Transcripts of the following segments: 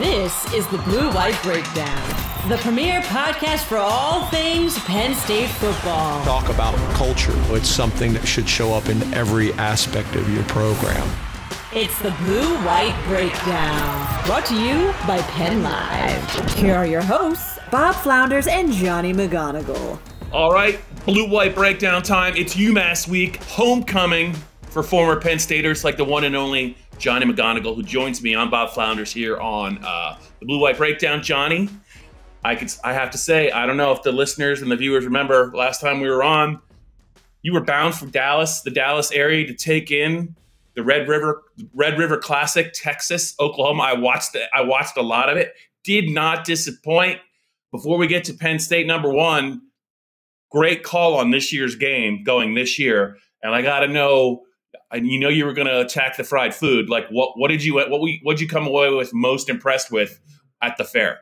This is the Blue White Breakdown, the premier podcast for all things Penn State football. talk about culture. It's something that should show up in every aspect of your program. It's the Blue White Breakdown, brought to you by Penn Live. Here are your hosts, Bob Flounders and Johnny McGonigal. All right, blue white breakdown time. It's UMass week, homecoming for former Penn Staters like the one and only Johnny McGonigal, who joins me. I'm Bob Flounders here on uh, the blue white breakdown. Johnny, I could, I have to say, I don't know if the listeners and the viewers remember last time we were on. You were bound for Dallas, the Dallas area, to take in the Red River Red River Classic, Texas, Oklahoma. I watched it. I watched a lot of it. Did not disappoint. Before we get to Penn State, number one, great call on this year's game going this year. And I got to know, and you know, you were going to attack the fried food. Like, what what did you what we what did you come away with most impressed with at the fair?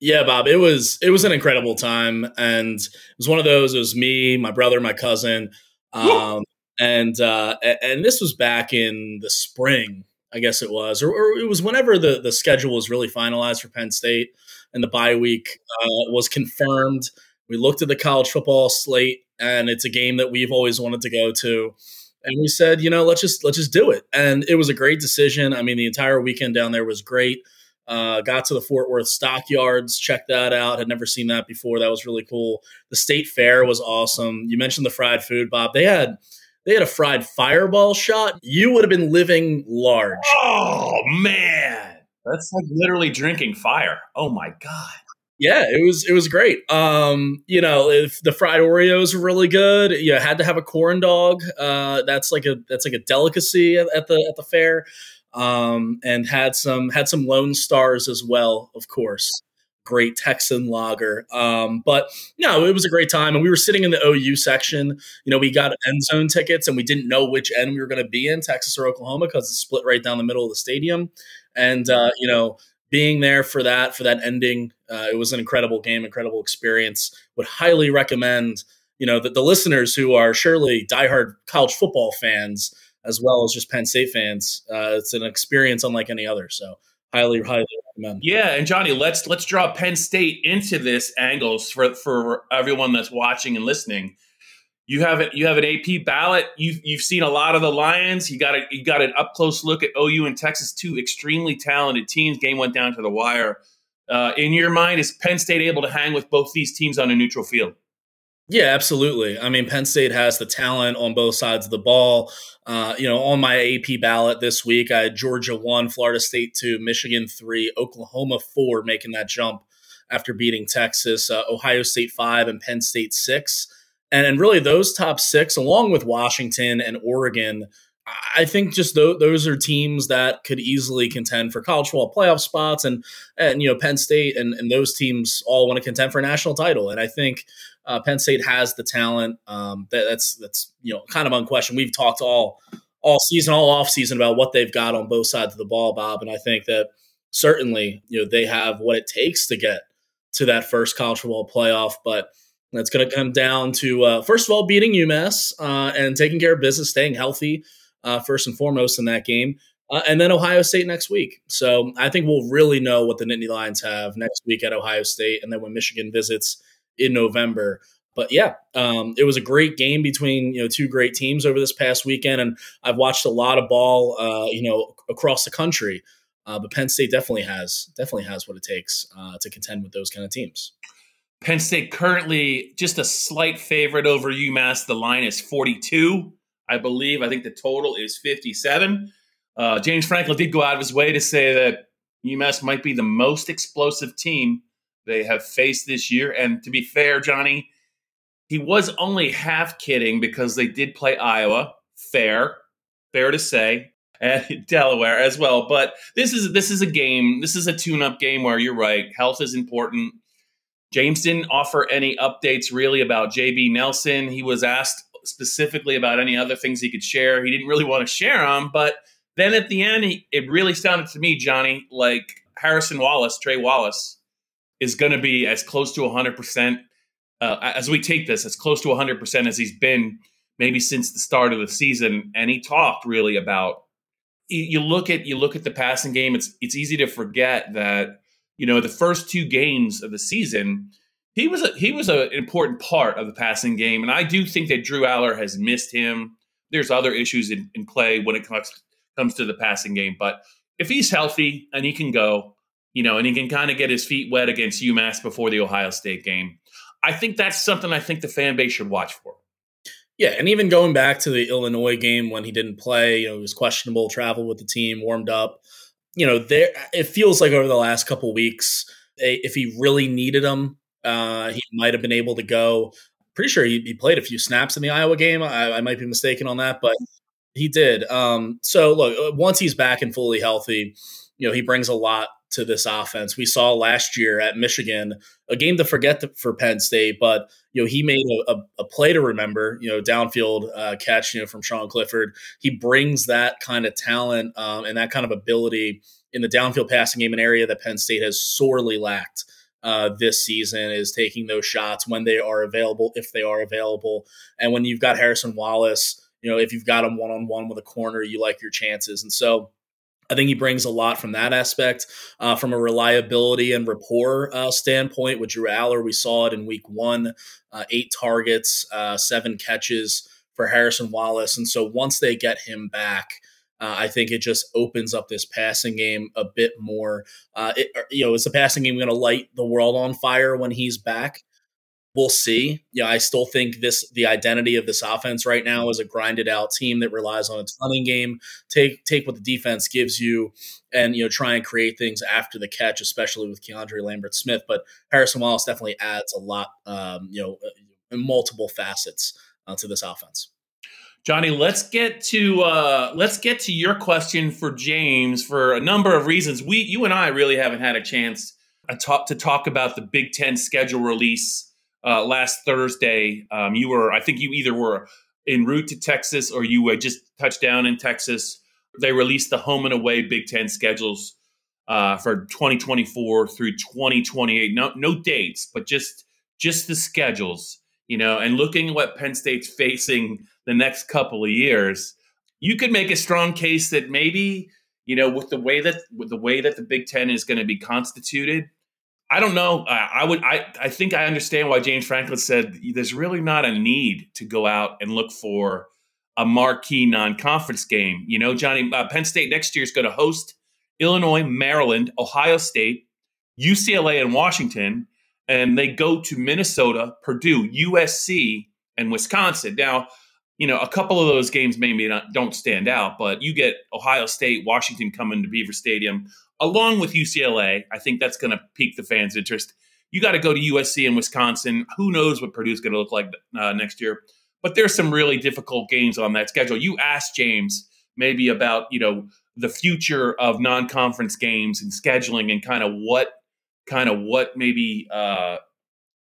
Yeah, Bob, it was it was an incredible time, and it was one of those. It was me, my brother, my cousin, um, and uh, and this was back in the spring, I guess it was, or, or it was whenever the the schedule was really finalized for Penn State and the bye week uh, was confirmed. We looked at the college football slate, and it's a game that we've always wanted to go to. And we said, you know, let's just let's just do it. And it was a great decision. I mean, the entire weekend down there was great. Uh, got to the Fort Worth Stockyards, checked that out. Had never seen that before. That was really cool. The state fair was awesome. You mentioned the fried food, Bob. They had they had a fried fireball shot. You would have been living large. Oh man, that's like literally drinking fire. Oh my god. Yeah, it was it was great. Um, you know, if the fried Oreos were really good, you had to have a corn dog. Uh, that's like a that's like a delicacy at, at the at the fair. Um, and had some had some Lone Stars as well, of course. Great Texan lager. Um, but no, it was a great time, and we were sitting in the OU section. You know, we got end zone tickets, and we didn't know which end we were going to be in, Texas or Oklahoma, because it's split right down the middle of the stadium. And uh, you know, being there for that for that ending uh, it was an incredible game incredible experience. Would highly recommend you know that the listeners who are surely diehard college football fans as well as just penn state fans. Uh, it's an experience unlike any other so highly highly recommend. Yeah, and Johnny, let's let's draw Penn State into this angles for for everyone that's watching and listening. You have it. You have an AP ballot. You've you've seen a lot of the Lions. You got a, you got an up close look at OU and Texas, two extremely talented teams. Game went down to the wire. Uh, in your mind, is Penn State able to hang with both these teams on a neutral field? Yeah, absolutely. I mean, Penn State has the talent on both sides of the ball. Uh, you know, on my AP ballot this week, I had Georgia one, Florida State two, Michigan three, Oklahoma four, making that jump after beating Texas, uh, Ohio State five, and Penn State six. And, and really, those top six, along with Washington and Oregon, I think just th- those are teams that could easily contend for college football playoff spots, and and you know Penn State and, and those teams all want to contend for a national title. And I think uh, Penn State has the talent. Um, that, that's that's you know kind of unquestioned. We've talked all all season, all off season about what they've got on both sides of the ball, Bob. And I think that certainly you know they have what it takes to get to that first college football playoff, but. That's going to come down to uh, first of all beating UMass uh, and taking care of business, staying healthy uh, first and foremost in that game, uh, and then Ohio State next week. So I think we'll really know what the Nittany Lions have next week at Ohio State, and then when Michigan visits in November. But yeah, um, it was a great game between you know two great teams over this past weekend, and I've watched a lot of ball, uh, you know, across the country. Uh, but Penn State definitely has definitely has what it takes to contend with those kind of teams. Penn State currently just a slight favorite over UMass. The line is 42, I believe. I think the total is 57. Uh, James Franklin did go out of his way to say that UMass might be the most explosive team they have faced this year. And to be fair, Johnny, he was only half kidding because they did play Iowa. Fair, fair to say. and Delaware as well. But this is this is a game. This is a tune-up game where you're right. Health is important. James didn't offer any updates really about JB Nelson. He was asked specifically about any other things he could share. He didn't really want to share them, but then at the end, he, it really sounded to me, Johnny, like Harrison Wallace, Trey Wallace, is going to be as close to 100% uh, as we take this, as close to 100% as he's been maybe since the start of the season. And he talked really about you look at you look at the passing game. It's it's easy to forget that you know the first two games of the season he was a, he was an important part of the passing game, and I do think that Drew Allar has missed him. There's other issues in, in play when it comes comes to the passing game, but if he's healthy and he can go, you know, and he can kind of get his feet wet against UMass before the Ohio State game, I think that's something I think the fan base should watch for. Yeah, and even going back to the Illinois game when he didn't play, you know, he was questionable, traveled with the team, warmed up. You know, there it feels like over the last couple weeks, if he really needed him, uh, he might have been able to go. Pretty sure he, he, played a few snaps in the Iowa game. I, I might be mistaken on that, but he did. Um, so look, uh, once he's back and fully healthy, you know, he brings a lot to this offense. We saw last year at Michigan a game to forget for Penn State, but you know he made a, a, a play to remember. You know, downfield uh, catch, you know, from Sean Clifford. He brings that kind of talent um, and that kind of ability in the downfield passing game, an area that Penn State has sorely lacked uh, this season is taking those shots when they are available, if they are available. And when you've got Harrison Wallace, you know, if you've got him one on one with a corner, you like your chances. And so I think he brings a lot from that aspect. Uh, from a reliability and rapport uh, standpoint with Drew Allar, we saw it in week one uh, eight targets, uh, seven catches for Harrison Wallace. And so once they get him back, uh, I think it just opens up this passing game a bit more. Uh, it, er, you know, is the passing game going to light the world on fire when he's back? We'll see. Yeah, I still think this the identity of this offense right now is a grinded out team that relies on its running game. Take take what the defense gives you, and you know try and create things after the catch, especially with Keandre Lambert Smith. But Harrison Wallace definitely adds a lot, um, you know, uh, multiple facets uh, to this offense. Johnny, let's get to uh, let's get to your question for James for a number of reasons. We, you and I, really haven't had a chance uh, talk, to talk about the Big Ten schedule release uh, last Thursday. Um, you were, I think, you either were en route to Texas or you just touched down in Texas. They released the home and away Big Ten schedules uh, for 2024 through 2028. No, no dates, but just just the schedules. You know, and looking at what Penn State's facing the next couple of years, you could make a strong case that maybe you know with the way that with the way that the Big Ten is going to be constituted. I don't know. I, I would. I I think I understand why James Franklin said there's really not a need to go out and look for a marquee non-conference game. You know, Johnny, uh, Penn State next year is going to host Illinois, Maryland, Ohio State, UCLA, and Washington, and they go to Minnesota, Purdue, USC, and Wisconsin. Now, you know, a couple of those games maybe not, don't stand out, but you get Ohio State, Washington coming to Beaver Stadium along with UCLA. I think that's going to pique the fans' interest. You got to go to USC and Wisconsin. Who knows what Purdue's going to look like uh, next year? But there's some really difficult games on that schedule. You asked James maybe about you know the future of non-conference games and scheduling and kind of what kind of what maybe uh,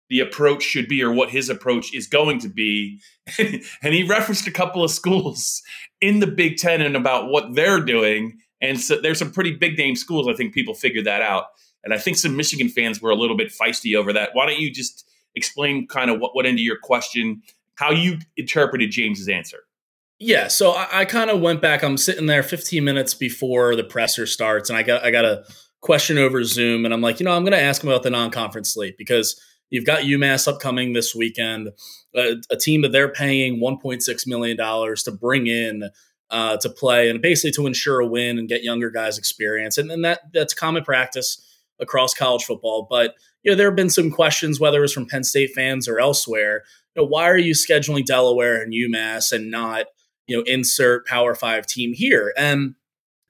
the approach should be or what his approach is going to be. and he referenced a couple of schools in the Big Ten and about what they're doing. And so there's some pretty big name schools. I think people figured that out. And I think some Michigan fans were a little bit feisty over that. Why don't you just explain kind of what went into your question, how you interpreted James's answer? Yeah, so I, I kind of went back. I'm sitting there 15 minutes before the presser starts, and I got I got a question over Zoom, and I'm like, you know, I'm going to ask him about the non-conference slate because You've got UMass upcoming this weekend, a, a team that they're paying $1.6 million to bring in uh, to play and basically to ensure a win and get younger guys experience. And then that that's common practice across college football. But you know, there have been some questions, whether it's from Penn State fans or elsewhere. You know, why are you scheduling Delaware and UMass and not, you know, insert Power Five team here? And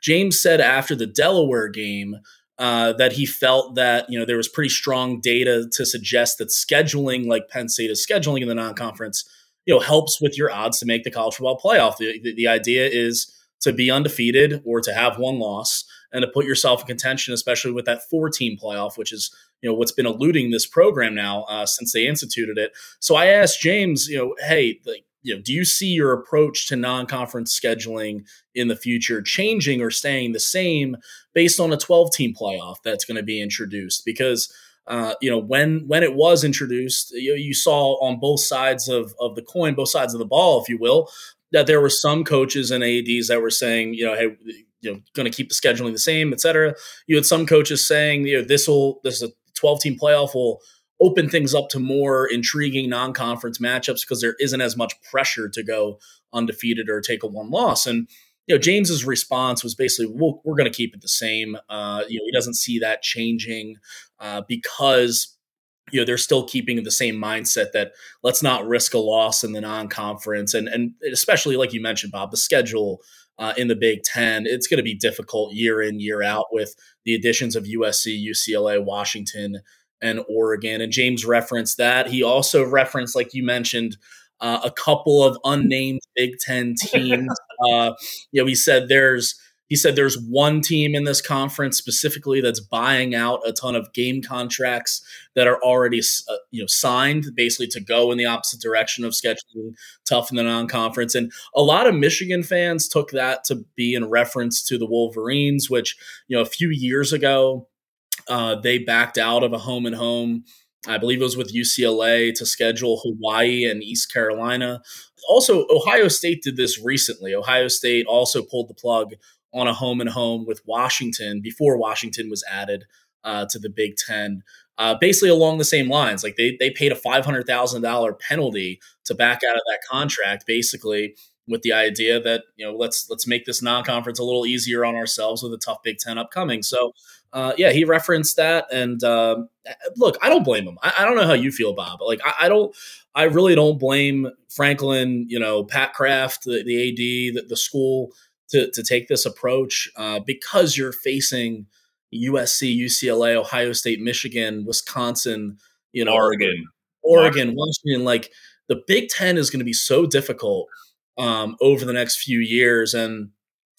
James said after the Delaware game uh, that he felt that you know there was pretty strong data to suggest that scheduling like Penn State is scheduling in the non-conference, you know, helps with your odds to make the college football playoff. The, the, the idea is to be undefeated or to have one loss and to put yourself in contention, especially with that four team playoff, which is you know what's been eluding this program now uh, since they instituted it. So I asked James, you know, hey, like, you know, do you see your approach to non-conference scheduling in the future changing or staying the same based on a 12-team playoff that's going to be introduced? Because uh, you know, when when it was introduced, you, you saw on both sides of of the coin, both sides of the ball, if you will, that there were some coaches and ads that were saying, you know, hey, you know, going to keep the scheduling the same, et cetera. You had some coaches saying, you know, this will this is a 12 team playoff will open things up to more intriguing non-conference matchups because there isn't as much pressure to go undefeated or take a one loss. And you know, James's response was basically, we'll, we're going to keep it the same. Uh, you know, he doesn't see that changing uh, because you know they're still keeping the same mindset that let's not risk a loss in the non-conference, and and especially like you mentioned, Bob, the schedule. Uh, in the Big Ten, it's going to be difficult year in, year out with the additions of USC, UCLA, Washington, and Oregon. And James referenced that. He also referenced, like you mentioned, uh, a couple of unnamed Big Ten teams. uh, you know, he said there's he said there's one team in this conference specifically that's buying out a ton of game contracts that are already uh, you know signed, basically to go in the opposite direction of scheduling tough in the non-conference. And a lot of Michigan fans took that to be in reference to the Wolverines, which you know a few years ago uh, they backed out of a home and home I believe it was with UCLA to schedule Hawaii and East Carolina. Also, Ohio State did this recently. Ohio State also pulled the plug on a home and home with Washington before Washington was added uh, to the Big Ten. Uh, basically along the same lines, like they they paid a five hundred thousand dollar penalty to back out of that contract, basically with the idea that you know let's let's make this non-conference a little easier on ourselves with a tough Big Ten upcoming. So uh, yeah, he referenced that, and uh, look, I don't blame him. I, I, don't know how you feel, Bob, but like I, I, don't, I really don't blame Franklin, you know, Pat Kraft, the, the AD, the, the, school to to take this approach uh, because you're facing USC, UCLA, Ohio State, Michigan, Wisconsin, you know, Oregon, Oregon, Washington. Like the Big Ten is going to be so difficult um, over the next few years, and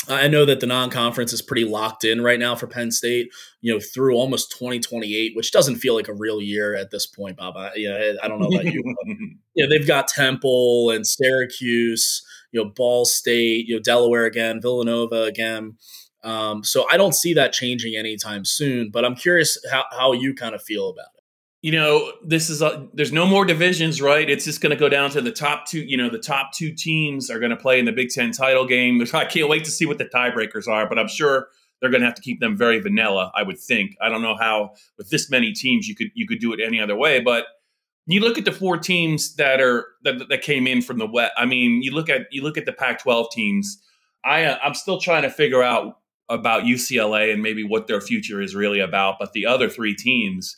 I know that the non-conference is pretty locked in right now for Penn State, you know, through almost 2028, which doesn't feel like a real year at this point, Bob. I, you know, I don't know about you. But, you know, they've got Temple and Syracuse, you know, Ball State, you know, Delaware again, Villanova again. Um, so I don't see that changing anytime soon, but I'm curious how, how you kind of feel about it you know, this is a, there's no more divisions, right? It's just going to go down to the top two. You know, the top two teams are going to play in the Big Ten title game. I can't wait to see what the tiebreakers are, but I'm sure they're going to have to keep them very vanilla. I would think. I don't know how with this many teams you could you could do it any other way, but you look at the four teams that are that, that came in from the West. I mean, you look at you look at the Pac-12 teams. I uh, I'm still trying to figure out about UCLA and maybe what their future is really about, but the other three teams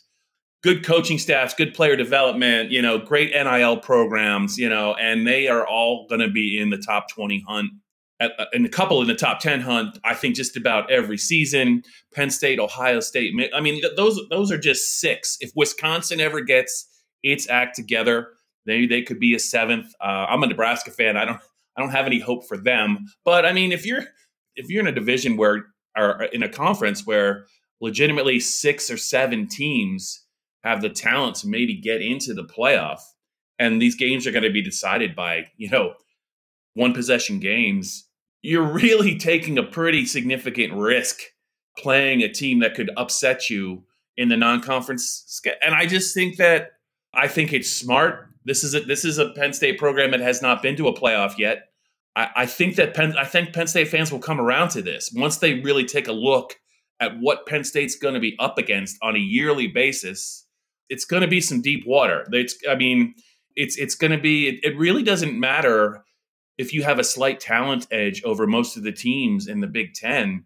good coaching staffs, good player development, you know, great NIL programs, you know, and they are all going to be in the top 20 hunt uh, uh, and a couple in the top 10 hunt, I think just about every season. Penn State, Ohio State. I mean, those those are just six. If Wisconsin ever gets its act together, they they could be a seventh. Uh, I'm a Nebraska fan. I don't I don't have any hope for them. But I mean, if you're if you're in a division where or uh, in a conference where legitimately six or seven teams have the talent to maybe get into the playoff. And these games are going to be decided by, you know, one possession games. You're really taking a pretty significant risk playing a team that could upset you in the non-conference. And I just think that I think it's smart. This is a this is a Penn State program that has not been to a playoff yet. I, I think that Penn I think Penn State fans will come around to this once they really take a look at what Penn State's going to be up against on a yearly basis it's going to be some deep water. It's, I mean, it's it's going to be. It, it really doesn't matter if you have a slight talent edge over most of the teams in the Big Ten.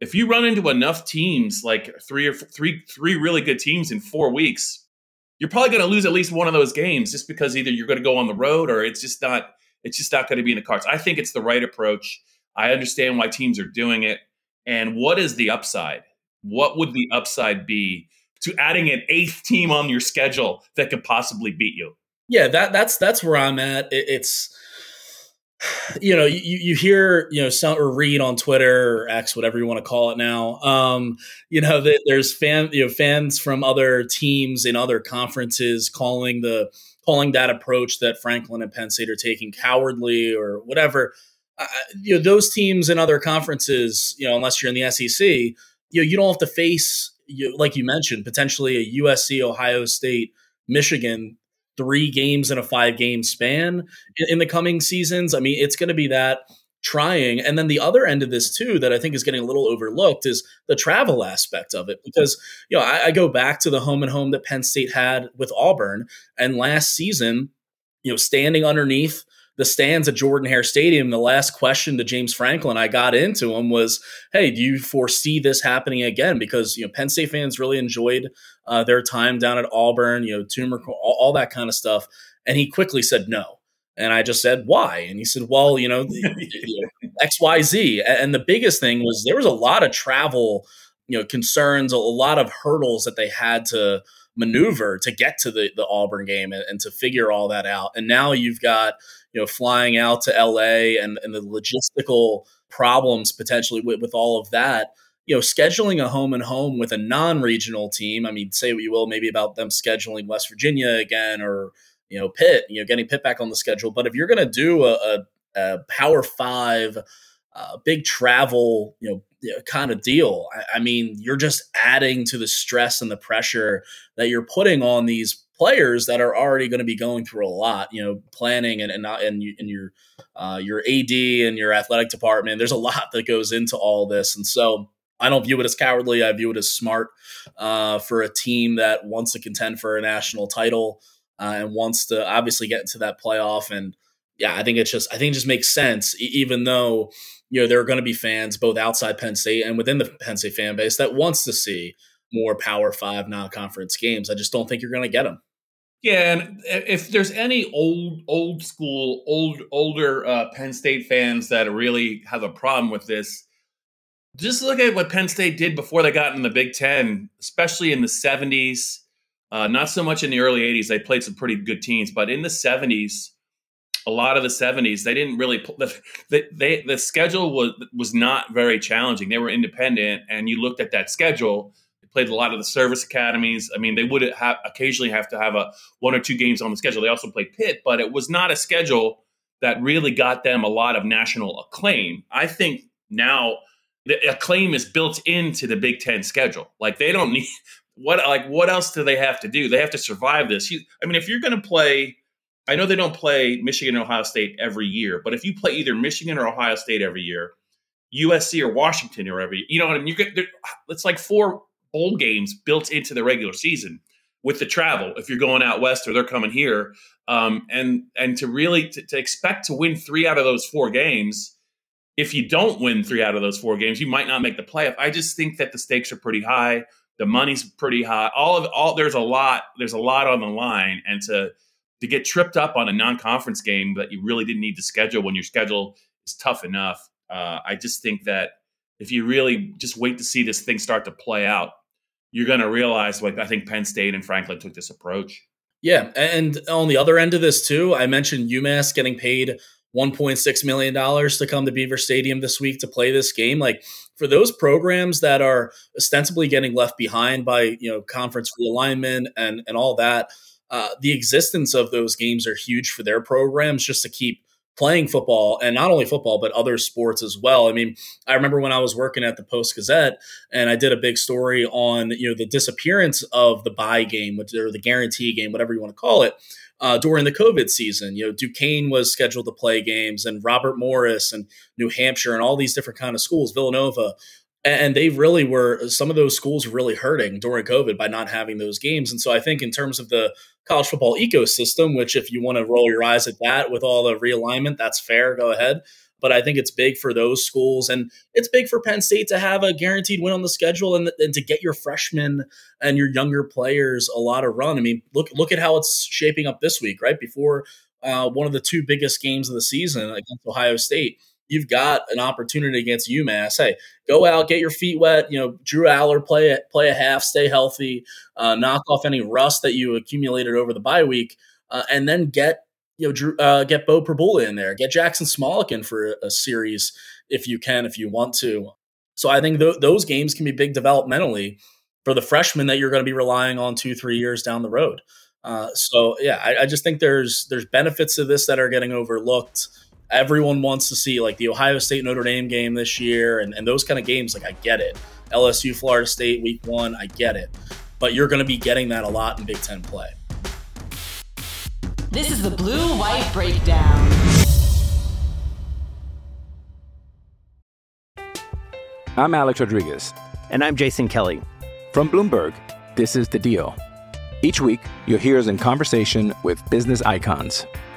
If you run into enough teams, like three or three three really good teams in four weeks, you're probably going to lose at least one of those games just because either you're going to go on the road or it's just not it's just not going to be in the cards. I think it's the right approach. I understand why teams are doing it. And what is the upside? What would the upside be to adding an eighth team on your schedule that could possibly beat you. Yeah, that that's that's where I'm at. It, it's you know, you, you hear, you know, some or read on Twitter or X, whatever you want to call it now. Um, you know, that there's fan, you know, fans from other teams in other conferences calling the calling that approach that Franklin and Penn State are taking cowardly or whatever. Uh, you know, those teams in other conferences, you know, unless you're in the SEC, you know, you don't have to face, you, like you mentioned, potentially a USC, Ohio State, Michigan three games in a five game span in, in the coming seasons. I mean, it's going to be that trying. And then the other end of this too, that I think is getting a little overlooked, is the travel aspect of it. Because you know, I, I go back to the home and home that Penn State had with Auburn, and last season, you know, standing underneath the stands at Jordan Hare Stadium, the last question to James Franklin I got into him was, "Hey, do you foresee this happening again?" Because you know Penn State fans really enjoyed uh, their time down at Auburn, you know, Toomer, all, all that kind of stuff, and he quickly said no. And I just said, why? And he said, well, you know, X, Y, Z. And the biggest thing was there was a lot of travel, you know, concerns, a lot of hurdles that they had to maneuver to get to the, the Auburn game and, and to figure all that out. And now you've got, you know, flying out to LA and, and the logistical problems potentially with, with all of that. You know, scheduling a home and home with a non-regional team. I mean, say what you will, maybe about them scheduling West Virginia again, or you know, Pitt. You know, getting Pitt back on the schedule. But if you're going to do a, a, a, Power Five, uh, big travel, you know, kind of deal, I, I mean, you're just adding to the stress and the pressure that you're putting on these players that are already going to be going through a lot, you know, planning and and not and, you, and your uh, your AD and your athletic department. There's a lot that goes into all this, and so I don't view it as cowardly. I view it as smart uh, for a team that wants to contend for a national title uh, and wants to obviously get into that playoff. And yeah, I think it's just I think it just makes sense, even though you know there are going to be fans both outside Penn State and within the Penn State fan base that wants to see more Power Five non-conference games. I just don't think you're going to get them. Yeah, and if there's any old, old school, old, older uh, Penn State fans that really have a problem with this, just look at what Penn State did before they got in the Big Ten, especially in the '70s. Uh, not so much in the early '80s; they played some pretty good teams, but in the '70s, a lot of the '70s, they didn't really. The, they, the schedule was was not very challenging. They were independent, and you looked at that schedule they played a lot of the service academies. I mean, they would have occasionally have to have a one or two games on the schedule. They also played Pitt, but it was not a schedule that really got them a lot of national acclaim. I think now the acclaim is built into the Big Ten schedule. Like they don't need what like what else do they have to do? They have to survive this. I mean, if you're going to play. I know they don't play Michigan and Ohio State every year, but if you play either Michigan or Ohio State every year, USC or Washington or every, you know, and you get it's like four bowl games built into the regular season with the travel if you're going out west or they're coming here. Um, and and to really to, to, expect to win three out of those four games if you don't win three out of those four games you might not make the playoff. I just think that the stakes are pretty high. The money's pretty high. All of all there's a lot there's a lot on the line. And to to get tripped up on a non-conference game that you really didn't need to schedule when your schedule is tough enough uh, i just think that if you really just wait to see this thing start to play out you're going to realize like I think Penn State and Franklin took this approach. Yeah, and on the other end of this too, I mentioned UMass getting paid 1.6 million dollars to come to Beaver Stadium this week to play this game. Like for those programs that are ostensibly getting left behind by you know conference realignment and and all that, uh, the existence of those games are huge for their programs just to keep playing football and not only football but other sports as well. I mean, I remember when I was working at the Post Gazette and I did a big story on you know the disappearance of the buy game, which or the guarantee game, whatever you want to call it. Uh, during the COVID season, you know, Duquesne was scheduled to play games, and Robert Morris and New Hampshire and all these different kind of schools, Villanova, and they really were some of those schools really hurting during COVID by not having those games. And so I think in terms of the college football ecosystem, which if you want to roll your eyes at that with all the realignment, that's fair. Go ahead. But I think it's big for those schools, and it's big for Penn State to have a guaranteed win on the schedule, and, and to get your freshmen and your younger players a lot of run. I mean, look look at how it's shaping up this week, right before uh, one of the two biggest games of the season against Ohio State you've got an opportunity against UMass. Hey, go out, get your feet wet. You know, Drew Allar play a, play a half, stay healthy, uh, knock off any rust that you accumulated over the bye week, uh, and then get you know, Drew, uh, get Beau Pribula in there, get Jackson Smolik in for a, a, series if you can, if you want to. So I think th- those games can be big developmentally for the freshmen that you're going to be relying on two, three years down the road. Uh, so yeah, I, I, just think there's there's benefits to this that are getting overlooked. Everyone wants to see like the Ohio State Notre Dame game this year and, and those kind of games. Like I get it. LSU Florida State week one, I get it. But you're going to be getting that a lot in Big Ten play. This is the Blue White Breakdown. I'm Alex Rodriguez. And I'm Jason Kelly. From Bloomberg, this is The Deal. Each week, you'll hear us in conversation with business icons.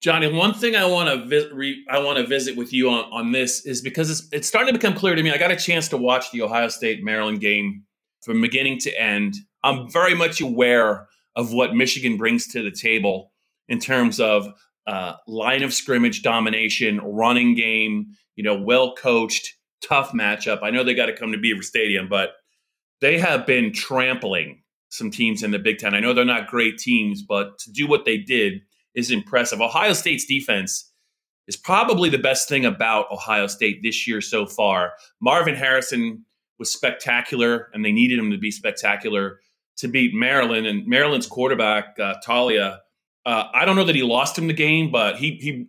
Johnny, one thing I want to vi- re- I want to visit with you on, on this is because it's, it's starting to become clear to me. I got a chance to watch the Ohio State Maryland game from beginning to end. I'm very much aware of what Michigan brings to the table in terms of uh, line of scrimmage domination, running game. You know, well coached, tough matchup. I know they got to come to Beaver Stadium, but they have been trampling some teams in the Big Ten. I know they're not great teams, but to do what they did is impressive. Ohio State's defense is probably the best thing about Ohio State this year so far. Marvin Harrison was spectacular, and they needed him to be spectacular to beat Maryland. And Maryland's quarterback uh, Taulia, uh, I don't know that he lost him the game, but he he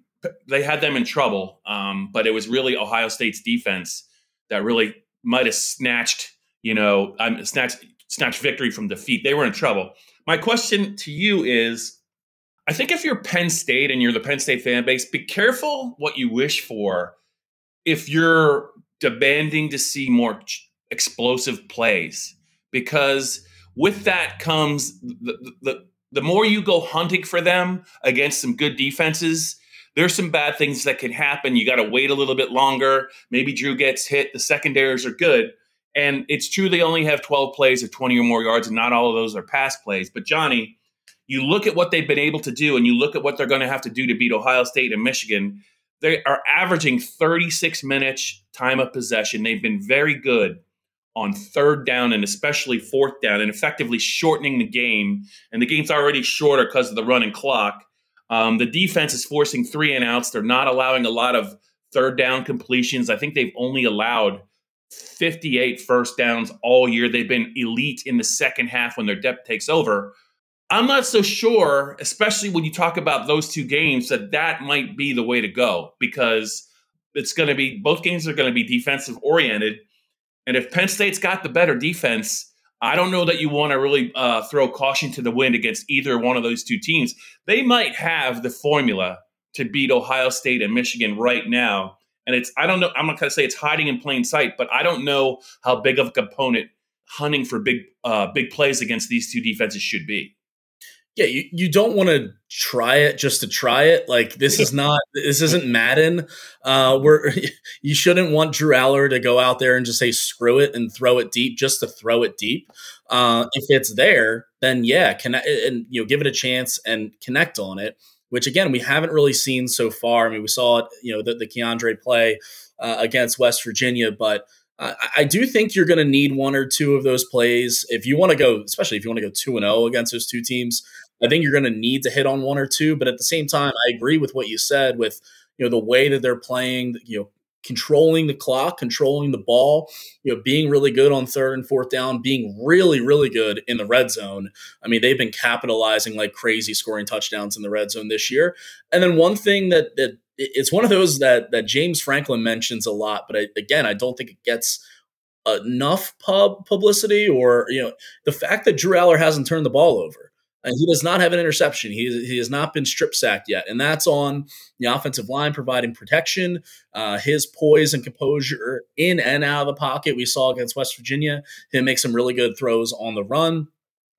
they had them in trouble. Um, but it was really Ohio State's defense that really might have snatched you know um, snatched snatched victory from defeat. They were in trouble. My question to you is I think if you're Penn State and you're the Penn State fan base, be careful what you wish for if you're demanding to see more explosive plays, because with that comes the, the, the more you go hunting for them against some good defenses, there's some bad things that can happen. You got to wait a little bit longer. Maybe Drew gets hit. The secondaries are good. And it's true they only have 12 plays of 20 or more yards, and not all of those are pass plays. But Johnny, you look at what they've been able to do and you look at what they're going to have to do to beat Ohio State and Michigan, they are averaging 36 minutes time of possession. They've been very good on third down and especially fourth down and effectively shortening the game. And the game's already shorter because of the running clock. Um, the defense is forcing three and outs. They're not allowing a lot of third down completions. I think they've only allowed 58 first downs all year. They've been elite in the second half when their depth takes over. I'm not so sure, especially when you talk about those two games, that that might be the way to go because it's going to be both games are going to be defensive oriented. And if Penn State's got the better defense, I don't know that you want to really uh, throw caution to the wind against either one of those two teams. They might have the formula to beat Ohio State and Michigan right now. And it's, I don't know, I'm not going to say it's hiding in plain sight, but I don't know how big of a component hunting for big, uh, big plays against these two defenses should be yeah, you, you don't want to try it just to try it. Like this is not this isn't Madden. Uh, where you shouldn't want Drew Allar to go out there and just say screw it and throw it deep just to throw it deep. Uh, if it's there, then yeah, connect and you know give it a chance and connect on it. Which again we haven't really seen so far. I mean, we saw it, you know, the, the Keandre play uh, against West Virginia, but I do think you're going to need one or two of those plays if you want to go, especially if you want to go two and zero oh against those two teams. I think you're going to need to hit on one or two. But at the same time, I agree with what you said with you know the way that they're playing. You know, controlling the clock, controlling the ball, you know, being really good on third and fourth down, being really, really good in the red zone. I mean, they've been capitalizing like crazy, scoring touchdowns in the red zone this year. And then one thing that that it's one of those that that James Franklin mentions a lot, but I, again, I don't think it gets enough pub publicity or you know the fact that Drew Allar hasn't turned the ball over and he does not have an interception. He, he has not been strip sacked yet, and that's on the offensive line providing protection. Uh, his poise and composure in and out of the pocket we saw against West Virginia. He makes some really good throws on the run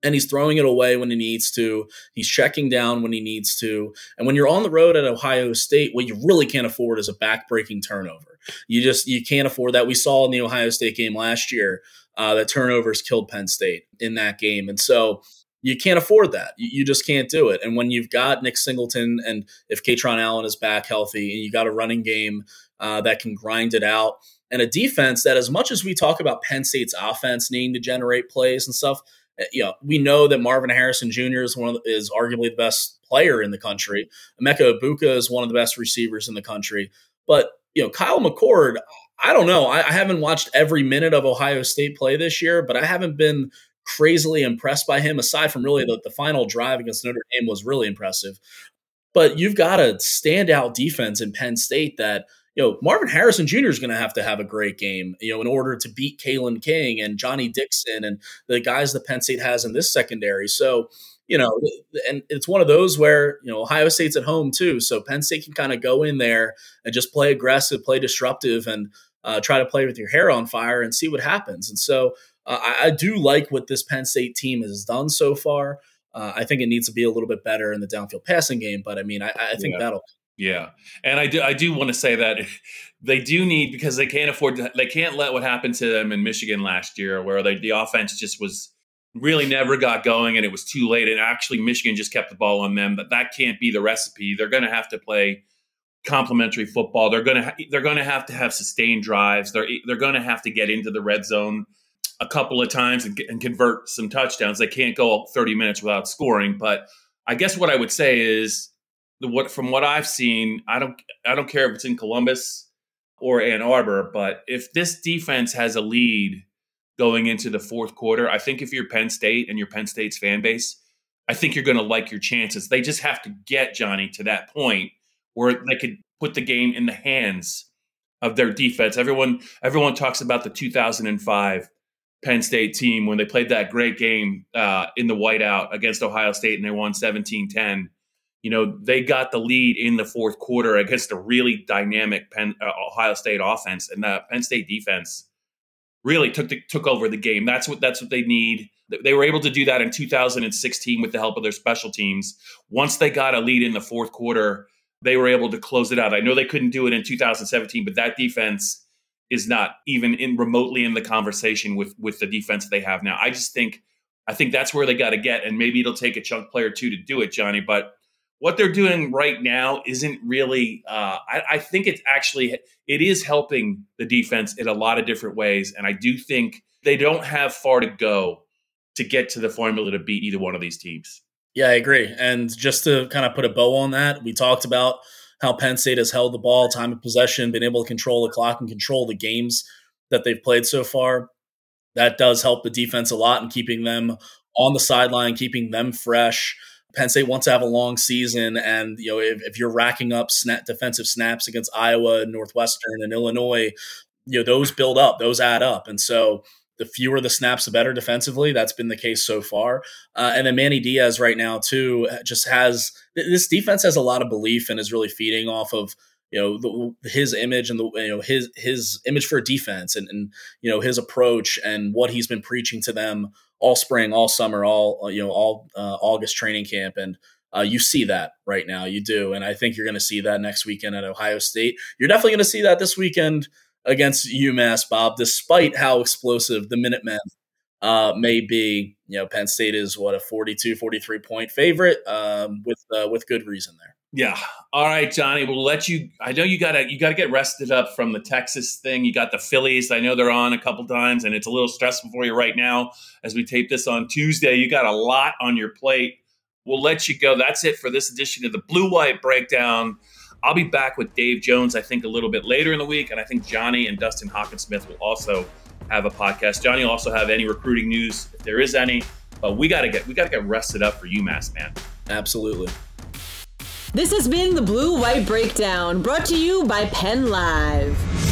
and he's throwing it away when he needs to. He's checking down when he needs to. And when you're on the road at Ohio State, what you really can't afford is a backbreaking turnover. You just you can't afford that. We saw in the Ohio State game last year uh, that turnovers killed Penn State in that game, and so you can't afford that. You, you, just can't do it. And when you've got Nick Singleton and if Kaytron Allen is back healthy, and you got a running game uh, that can grind it out, and a defense that, as much as we talk about Penn State's offense needing to generate plays and stuff uh, you know, we know that Marvin Harrison Jr. is one the, is arguably the best player in the country. Emeka Egbuka is one of the best receivers in the country. But you know, Kyle McCord, I don't know. I, I haven't watched every minute of Ohio State play this year, but I haven't been crazily impressed by him. Aside from really the, the final drive against Notre Dame was really impressive. But you've got a standout defense in Penn State that you know, Marvin Harrison Jr. is going to have to have a great game, you know, in order to beat Kalen King and Johnny Dixon and the guys that Penn State has in this secondary. So, you know, and it's one of those where, you know, Ohio State's at home too. So Penn State can kind of go in there and just play aggressive, play disruptive, and uh, try to play with your hair on fire and see what happens. And so uh, I, I, do like what this Penn State team has done so far. Uh, I think it needs to be a little bit better in the downfield passing game, but I mean, I, I think yeah. that'll yeah, and I do I do want to say that they do need because they can't afford to they can't let what happened to them in Michigan last year where they, the offense just was really never got going and it was too late and actually Michigan just kept the ball on them but that can't be the recipe they're going to have to play complementary football they're going to ha- they're going to have to have sustained drives they're they're going to have to get into the red zone a couple of times and, and convert some touchdowns they can't go 30 minutes without scoring but I guess what I would say is what from what I've seen, I don't I don't care if it's in Columbus or Ann Arbor, but if this defense has a lead going into the fourth quarter, I think if you're Penn State and your Penn State's fan base, I think you're going to like your chances. They just have to get Johnny to that point where they could put the game in the hands of their defense. Everyone everyone talks about the 2005 Penn State team when they played that great game uh, in the whiteout against Ohio State and they won 17-10 you know, they got the lead in the fourth quarter against a really dynamic Penn, uh, Ohio State offense, and the Penn State defense really took the, took over the game. That's what that's what they need. They were able to do that in 2016 with the help of their special teams. Once they got a lead in the fourth quarter, they were able to close it out. I know they couldn't do it in 2017, but that defense is not even in remotely in the conversation with with the defense they have now. I just think I think that's where they got to get, and maybe it'll take a chunk player two to do it, Johnny. But what they're doing right now isn't really uh, I, I, think it's actually it is helping the defense in a lot of different ways and i do think they don't have far to go to get to the formula to beat either one of these teams yeah i agree and just to kind of put a bow on that we talked about how penn state has held the ball time of possession been able to control the clock and control the games that they've played so far. That does help the defense a lot in keeping them on the sideline keeping them fresh. Penn State wants to have a long season, and you know if, if you're racking up snap, defensive snaps against Iowa, and Northwestern, and Illinois, you know those build up, those add up, and so the fewer the snaps, the better defensively. That's been the case so far. Uh, and then Manny Diaz right now too just has this defense has a lot of belief and is really feeding off of you know the, his image and the you know his his image for defense and and you know his approach and what he's been preaching to them all spring, all summer, all you know, all uh, August training camp, and uh, you see that right now. You do, and I think you're going to see that next weekend at Ohio State. You're definitely going to see that this weekend against UMass, Bob. Despite how explosive the Minutemen uh, may be, you know, Penn State is what a 42, 43 point favorite um, with uh, with good reason there. Yeah. All right, Johnny. We'll let you. I know you gotta you gotta get rested up from the Texas thing. You got the Phillies. I know they're on a couple times, and it's a little stressful for you right now as we tape this on Tuesday. You got a lot on your plate. We'll let you go. That's it for this edition of the Blue White Breakdown. I'll be back with Dave Jones. I think a little bit later in the week, and I think Johnny and Dustin Hockensmith will also have a podcast. Johnny will also have any recruiting news if there is any. But we gotta get we gotta get rested up for UMass, man. Absolutely. This has been the Blue White Breakdown, brought to you by Penn Live.